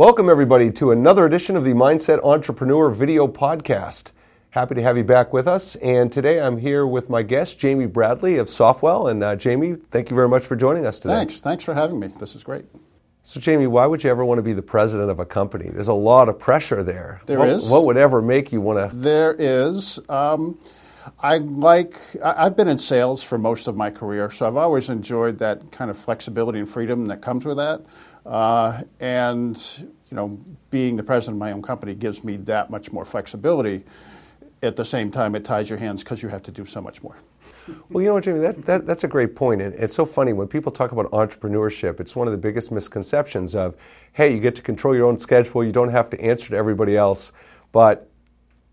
Welcome, everybody, to another edition of the Mindset Entrepreneur video podcast. Happy to have you back with us. And today I'm here with my guest, Jamie Bradley of Sophwell. And uh, Jamie, thank you very much for joining us today. Thanks. Thanks for having me. This is great. So, Jamie, why would you ever want to be the president of a company? There's a lot of pressure there. There what, is. What would ever make you want to? There is. Um, I like. I've been in sales for most of my career, so I've always enjoyed that kind of flexibility and freedom that comes with that. Uh, and you know, being the president of my own company gives me that much more flexibility. At the same time, it ties your hands because you have to do so much more. Well, you know what, Jamie, that, that, that's a great point. And it's so funny when people talk about entrepreneurship, it's one of the biggest misconceptions of, hey, you get to control your own schedule, you don't have to answer to everybody else. But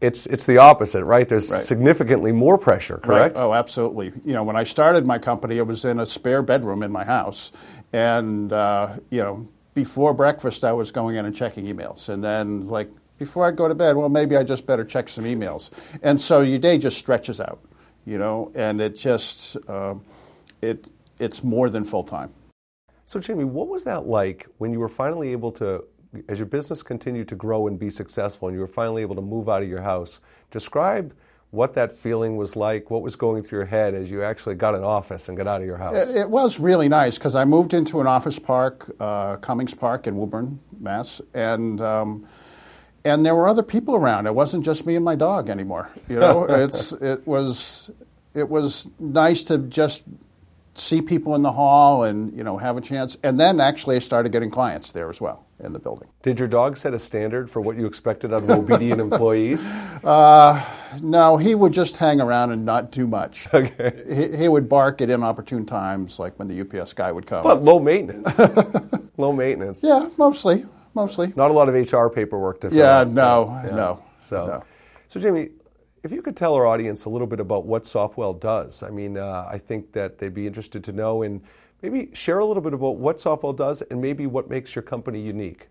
it's, it's the opposite, right? There's Right. significantly more pressure, correct? Right. Oh, absolutely. You know, when I started my company, it was in a spare bedroom in my house, and uh, you know, before breakfast, I was going in and checking emails, and then like before I go to bed, well, maybe I just better check some emails, and so your day just stretches out, you know, and it just uh, it it's more than full time. So, Jamie, what was that like when you were finally able to, as your business continued to grow and be successful, and you were finally able to move out of your house? Describe what that feeling was like, what was going through your head as you actually got an office and got out of your house. It, it was really nice because I moved into an office park, uh, Cummings Park in Woburn, Mass, and um, and there were other people around. It wasn't just me and my dog anymore. You know, it's it was it was nice to just see people in the hall and you know have a chance. And then actually, I started getting clients there as well in the building. Did your dog set a standard for what you expected out of obedient employees? No, he would just hang around and not do much. Okay. He, he would bark at inopportune times, like when the UPS guy would come. But low maintenance. low maintenance. yeah, mostly, mostly. Not a lot of HR paperwork to fill Yeah, out. no, Yeah. no. So, no. so Jamie, if you could tell our audience a little bit about what Sophwell does, I mean, uh, I think that they'd be interested to know and maybe share a little bit about what Sophwell does and maybe what makes your company unique.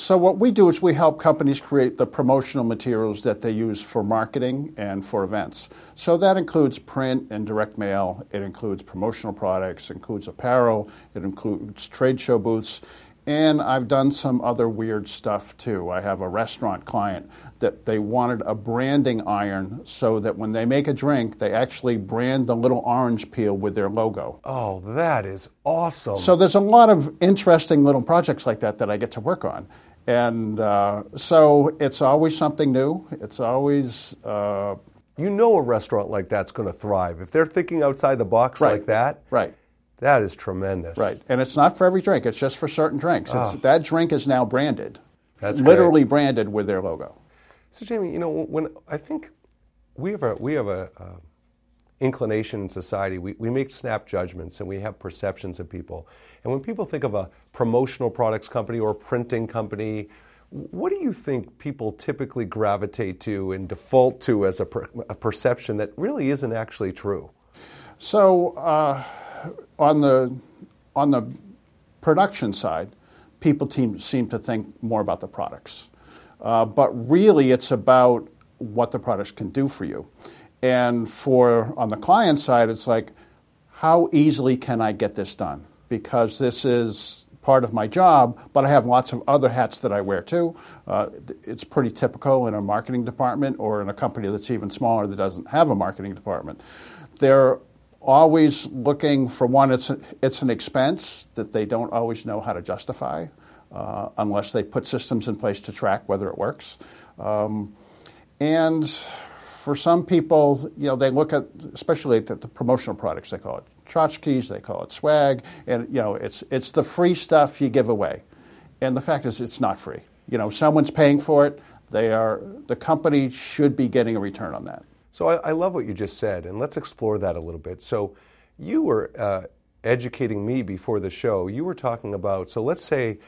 So what we do is we help companies create the promotional materials that they use for marketing and for events. So that includes print and direct mail. It includes promotional products. It includes apparel. It includes trade show booths. And I've done some other weird stuff too. I have a restaurant client that they wanted a branding iron so that when they make a drink, they actually brand the little orange peel with their logo. Oh, that is awesome. So there's a lot of interesting little projects like that that I get to work on. And uh, so it's always something new. It's always, uh, you know a restaurant like that's going to thrive. If they're thinking outside the box Right. like that, right, that is tremendous. right. And it's not for every drink, it's just for certain drinks. It's, that drink is now branded. That's literally branded with their logo. So, Jamie, you know, when I think we have a we have a, uh inclination in society, we, we make snap judgments and we have perceptions of people. And when people think of a promotional products company or a printing company, what do you think people typically gravitate to and default to as a, per, a perception that really isn't actually true? So uh, on the on the production side, people team, seem to think more about the products, uh, but really it's about what the products can do for you. And for on the client side, it's like, how easily can I get this done? Because this is part of my job, but I have lots of other hats that I wear too. Uh, it's pretty typical in a marketing department or in a company that's even smaller that doesn't have a marketing department. They're always looking for one, it's, a, it's an expense that they don't always know how to justify uh, unless they put systems in place to track whether it works. Um, and for some people, you know, they look at, especially at the, the promotional products, they call it tchotchkes, they call it swag, and you know, it's it's the free stuff you give away. And the fact is, it's not free. You know, someone's paying for it. They are the company should be getting a return on that. So I, I love what you just said, and let's explore that a little bit. So you were uh, educating me before the show. You were talking about, so let's say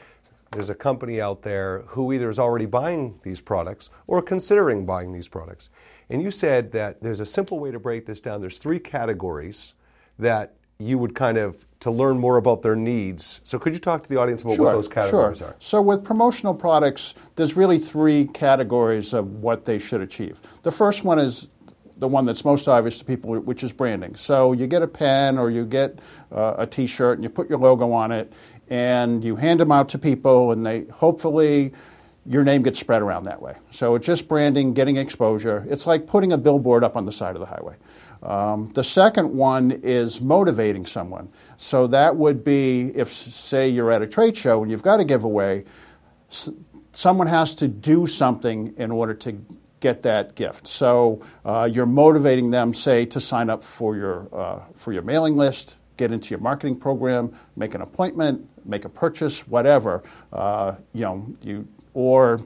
there's a company out there who either is already buying these products or considering buying these products. And you said that there's a simple way to break this down. There's three categories that you would kind of to learn more about their needs. So could you talk to the audience about what those categories sure. are? So with promotional products, there's really three categories of what they should achieve. The first one is the one that's most obvious to people, which is branding. So you get a pen or you get uh, a T-shirt and you put your logo on it, and you hand them out to people, and they hopefully your name gets spread around that way. So it's just branding, getting exposure. It's like putting a billboard up on the side of the highway. Um, the second one is motivating someone. So that would be if, say, you're at a trade show and you've got a giveaway, someone has to do something in order to get that gift. So uh, you're motivating them, say, to sign up for your uh, for your mailing list, get into your marketing program, make an appointment, make a purchase, whatever. Uh, you know, you or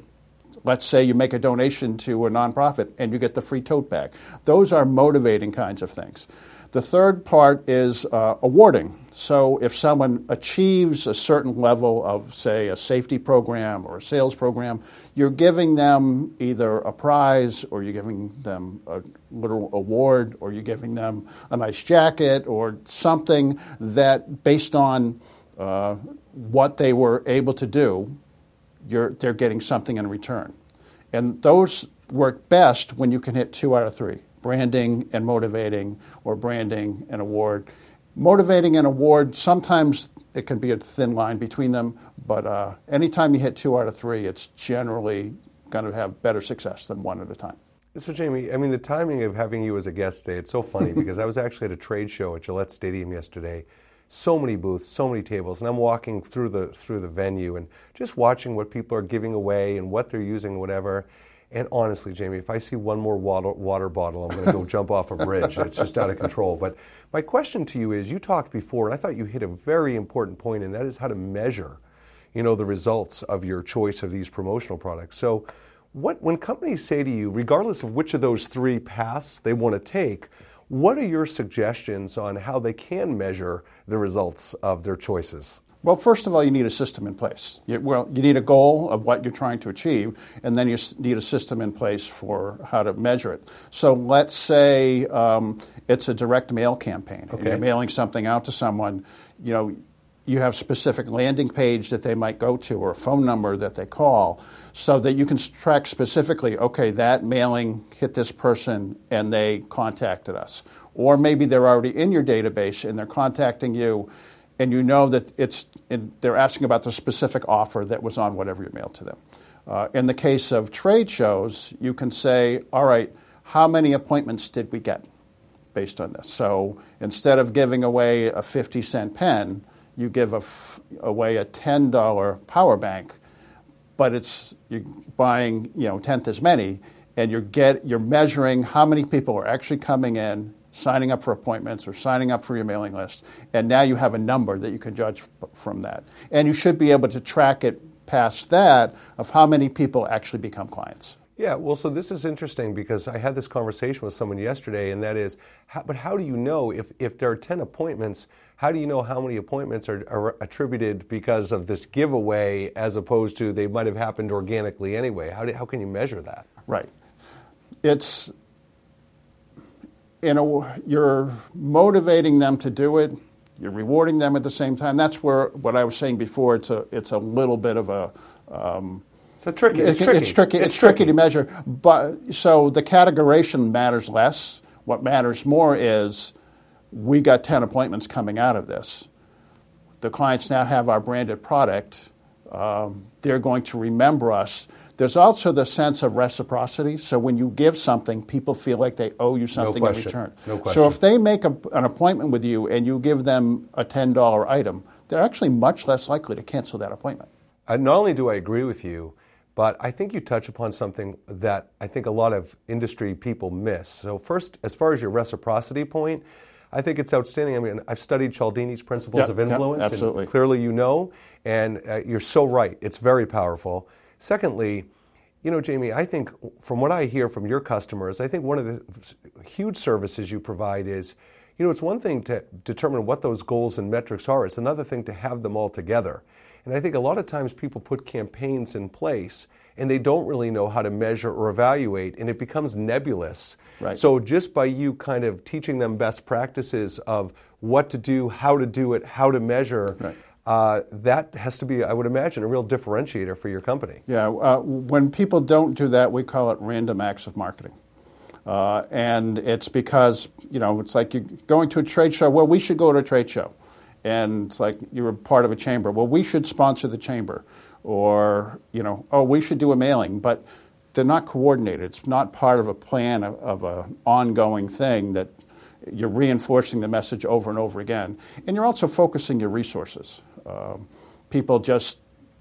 let's say you make a donation to a nonprofit and you get the free tote bag. Those are motivating kinds of things. The third part is uh, awarding. So if someone achieves a certain level of, say, a safety program or a sales program, you're giving them either a prize or you're giving them a little award or you're giving them a nice jacket or something that, based on uh, what they were able to do, they're getting something in return. And those work best when you can hit two out of three branding and motivating, or branding and award. Motivating and award, sometimes it can be a thin line between them, but uh, anytime you hit two out of three, it's generally going to have better success than one at a time. So, Jamie, I mean, the timing of having you as a guest today, it's so funny because I was actually at a trade show at Gillette Stadium yesterday so many booths, so many tables, and I'm walking through the through the venue and just watching what people are giving away and what they're using, whatever. And honestly, Jamie, if I see one more water, water bottle, I'm going to go jump off a bridge. It's just out of control. But my question to you is: You talked before, and I thought you hit a very important point, and that is how to measure, you know, the results of your choice of these promotional products. So, what when companies say to you, regardless of which of those three paths they want to take, what are your suggestions on how they can measure the results of their choices? Well, first of all, you need a system in place. You, well, you need a goal of what you're trying to achieve, and then you need a system in place for how to measure it. So let's say um, it's a direct mail campaign, okay. and you're mailing something out to someone. You know, you have specific landing page that they might go to or a phone number that they call so that you can track specifically okay that mailing hit this person and they contacted us or maybe they're already in your database and they're contacting you and you know that it's they're asking about the specific offer that was on whatever you mailed to them. Uh, in the case of trade shows you can say all right how many appointments did we get based on this? So instead of giving away a 50 cent pen you give a f- away a $10 power bank, but it's you're buying you know tenth as many, and you're get you're measuring how many people are actually coming in, signing up for appointments or signing up for your mailing list, and now you have a number that you can judge from that, and you should be able to track it past that of how many people actually become clients. Yeah, well, so this is interesting because I had this conversation with someone yesterday, and that is, how, but how do you know if, if there are 10 appointments, how do you know how many appointments are, are attributed because of this giveaway as opposed to they might have happened organically anyway? How, do, how can you measure that? Right. It's, in a, you're motivating them to do it, you're rewarding them at the same time. That's where what I was saying before, it's a, it's a little bit of a, um, it's tricky. It's, tricky. It's tricky. It's, it's tricky. tricky to measure. But so the categorization matters less. What matters more is we got 10 appointments coming out of this. The clients now have our branded product. Um, they're going to remember us. There's also the sense of reciprocity. So when you give something, people feel like they owe you something no in return. No question. So if they make a, an appointment with you and you give them a $10 item, they're actually much less likely to cancel that appointment. Uh, not only do I agree with you, but I think you touch upon something that I think a lot of industry people miss. So, first, as far as your reciprocity point, I think it's outstanding. I mean, I've studied Cialdini's principles yep, of influence, yep, absolutely. and clearly you know, and uh, you're so right. It's very powerful. Secondly, you know, Jamie, I think from what I hear from your customers, I think one of the huge services you provide is, you know, it's one thing to determine what those goals and metrics are. It's another thing to have them all together. And I think a lot of times people put campaigns in place and they don't really know how to measure or evaluate, and it becomes nebulous. Right. So just by you kind of teaching them best practices of what to do, how to do it, how to measure. Right. Uh, that has to be, I would imagine, a real differentiator for your company. Yeah, uh, when people don't do that, we call it random acts of marketing. Uh, and it's because, you know, it's like you're going to a trade show. Well, we should go to a trade show. And it's like you're a part of a chamber. Well, we should sponsor the chamber. Or, you know, oh, we should do a mailing. But they're not coordinated. It's not part of a plan of, of an ongoing thing that you're reinforcing the message over and over again. And you're also focusing your resources. Um, people just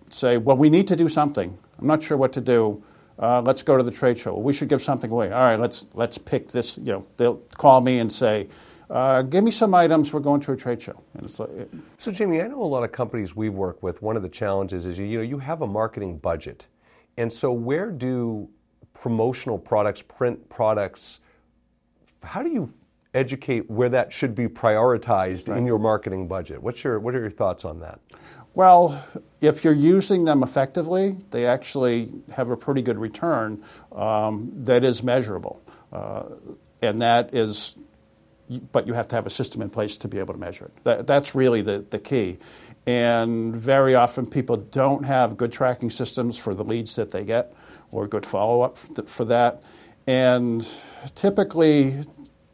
say, well, we need to do something. I'm not sure what to do. Uh, let's go to the trade show. we should give something away. All right, let's let's pick this. You know, they'll call me and say, uh, "Give me some items. We're going to a trade show." And it's like, it, so, Jamie, I know a lot of companies we work with. One of the challenges is you, you know you have a marketing budget, and so where do promotional products, print products, how do you educate where that should be prioritized right. in your marketing budget? What's your what are your thoughts on that? Well, if you're using them effectively, they actually have a pretty good return um, that is measurable. Uh, and that is, but you have to have a system in place to be able to measure it. That, that's really the, the key. And very often people don't have good tracking systems for the leads that they get or good follow up for that. And typically,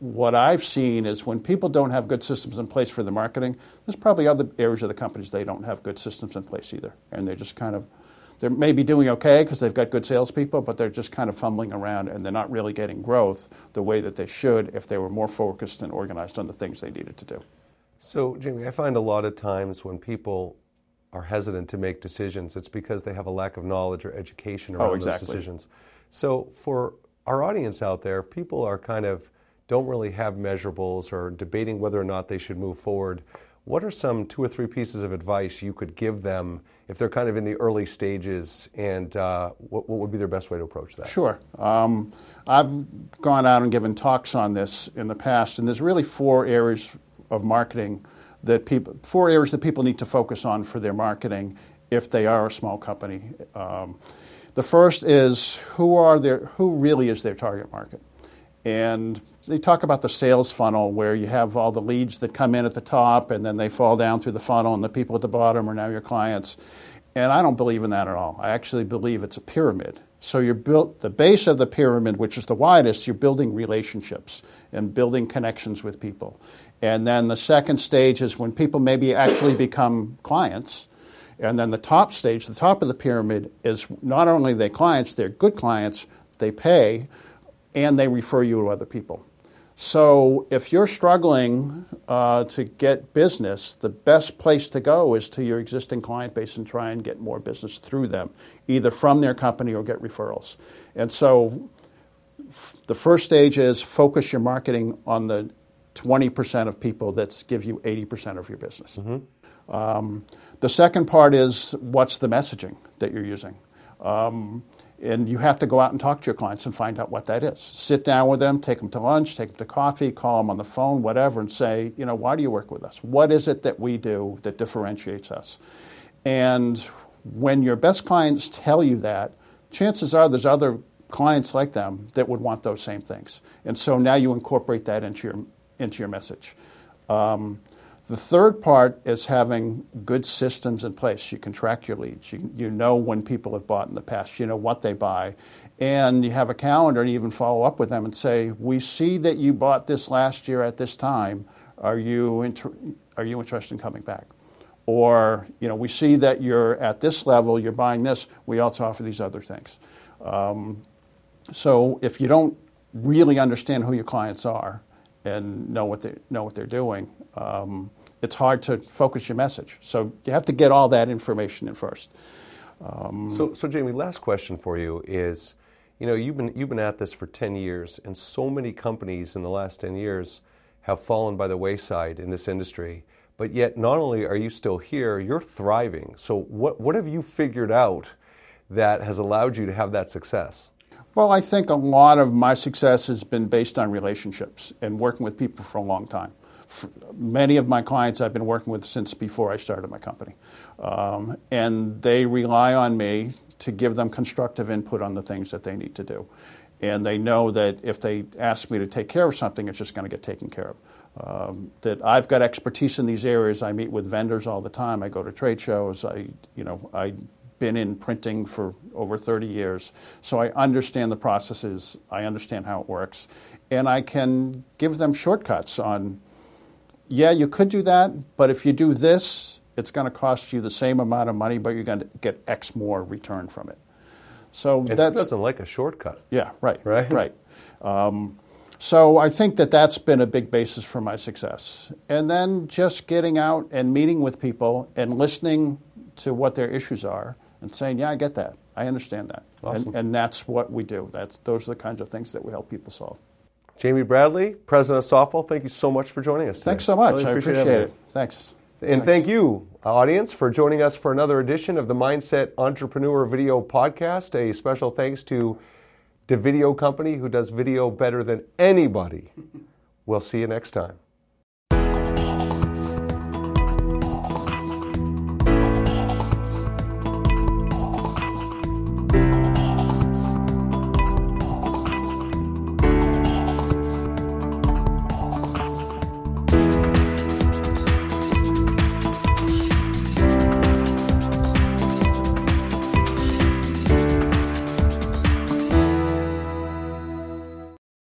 what I've seen is when people don't have good systems in place for the marketing, there's probably other areas of the companies they don't have good systems in place either, and they're just kind of they may be doing okay because they've got good salespeople, but they're just kind of fumbling around and they're not really getting growth the way that they should if they were more focused and organized on the things they needed to do. So, Jamie, I find a lot of times when people are hesitant to make decisions, it's because they have a lack of knowledge or education oh, around oh, exactly. those decisions. So, for our audience out there, if people are kind of don't really have measurables or debating whether or not they should move forward, what are some two or three pieces of advice you could give them if they're kind of in the early stages, and uh, what, what, would be their best way to approach that? Sure. Um, I've gone out and given talks on this in the past, and there's really four areas of marketing that people, four areas that people need to focus on for their marketing if they are a small company. Um, the first is who are their, who really is their target market, and they talk about the sales funnel where you have all the leads that come in at the top and then they fall down through the funnel and the people at the bottom are now your clients. And I don't believe in that at all. I actually believe it's a pyramid. So you're built the base of the pyramid, which is the widest, you're building relationships and building connections with people. And then the second stage is when people maybe actually become clients. And then the top stage, the top of the pyramid, is not only they clients, they're good clients, they pay, and they refer you to other people. So if you're struggling uh, to get business, the best place to go is to your existing client base and try and get more business through them, either from their company or get referrals. And so f- the first stage is focus your marketing on the 20% of people that give you 80% of your business. Mm-hmm. Um, the second part is what's the messaging that you're using? Um, and you have to go out and talk to your clients and find out what that is. Sit down with them, take them to lunch, take them to coffee, call them on the phone, whatever, and say, you know, why do you work with us? What is it that we do that differentiates us? And when your best clients tell you that, chances are there's other clients like them that would want those same things. And so now you incorporate that into your, into your message. Um, the third part is having good systems in place. You can track your leads. You, you know when people have bought in the past. You know what they buy. And you have a calendar and you even follow up with them and say, We see that you bought this last year at this time. Are you, inter- are you interested in coming back? Or, you know, we see that you're at this level, you're buying this. We also offer these other things. Um, so if you don't really understand who your clients are, and know what they know what they're doing, um, it's hard to focus your message. So you have to get all that information in first. Um, so, so Jamie, last question for you is, you know, you've been you've been at this for ten years, and so many companies in the last ten years have fallen by the wayside in this industry. But yet, not only are you still here, you're thriving. So, what what have you figured out that has allowed you to have that success? Well, I think a lot of my success has been based on relationships and working with people for a long time. Many of my clients I've been working with since before I started my company. Um, and they rely on me to give them constructive input on the things that they need to do. And they know that if they ask me to take care of something, it's just going to get taken care of. Um, that I've got expertise in these areas. I meet with vendors all the time. I go to trade shows. I, you know, I been in printing for over 30 years, so I understand the processes, I understand how it works, and I can give them shortcuts on yeah, you could do that, but if you do this, it's going to cost you the same amount of money, but you're going to get X more return from it. So And that's doesn't like a shortcut? yeah, right, Right? right. Um, so I think that that's been a big basis for my success. And then just getting out and meeting with people and listening to what their issues are and saying, yeah, I get that. I understand that. Awesome. And, and that's what we do. That's, those are the kinds of things that we help people solve. Jamie Bradley, President of Sophwell, thank you so much for joining us today. Thanks so much. Really I appreciate it. you. Thanks. And thank you, audience, for joining us for another edition of the Mindset Entrepreneur Video Podcast. A special thanks to Davideo Company who does video better than anybody. We'll see you next time.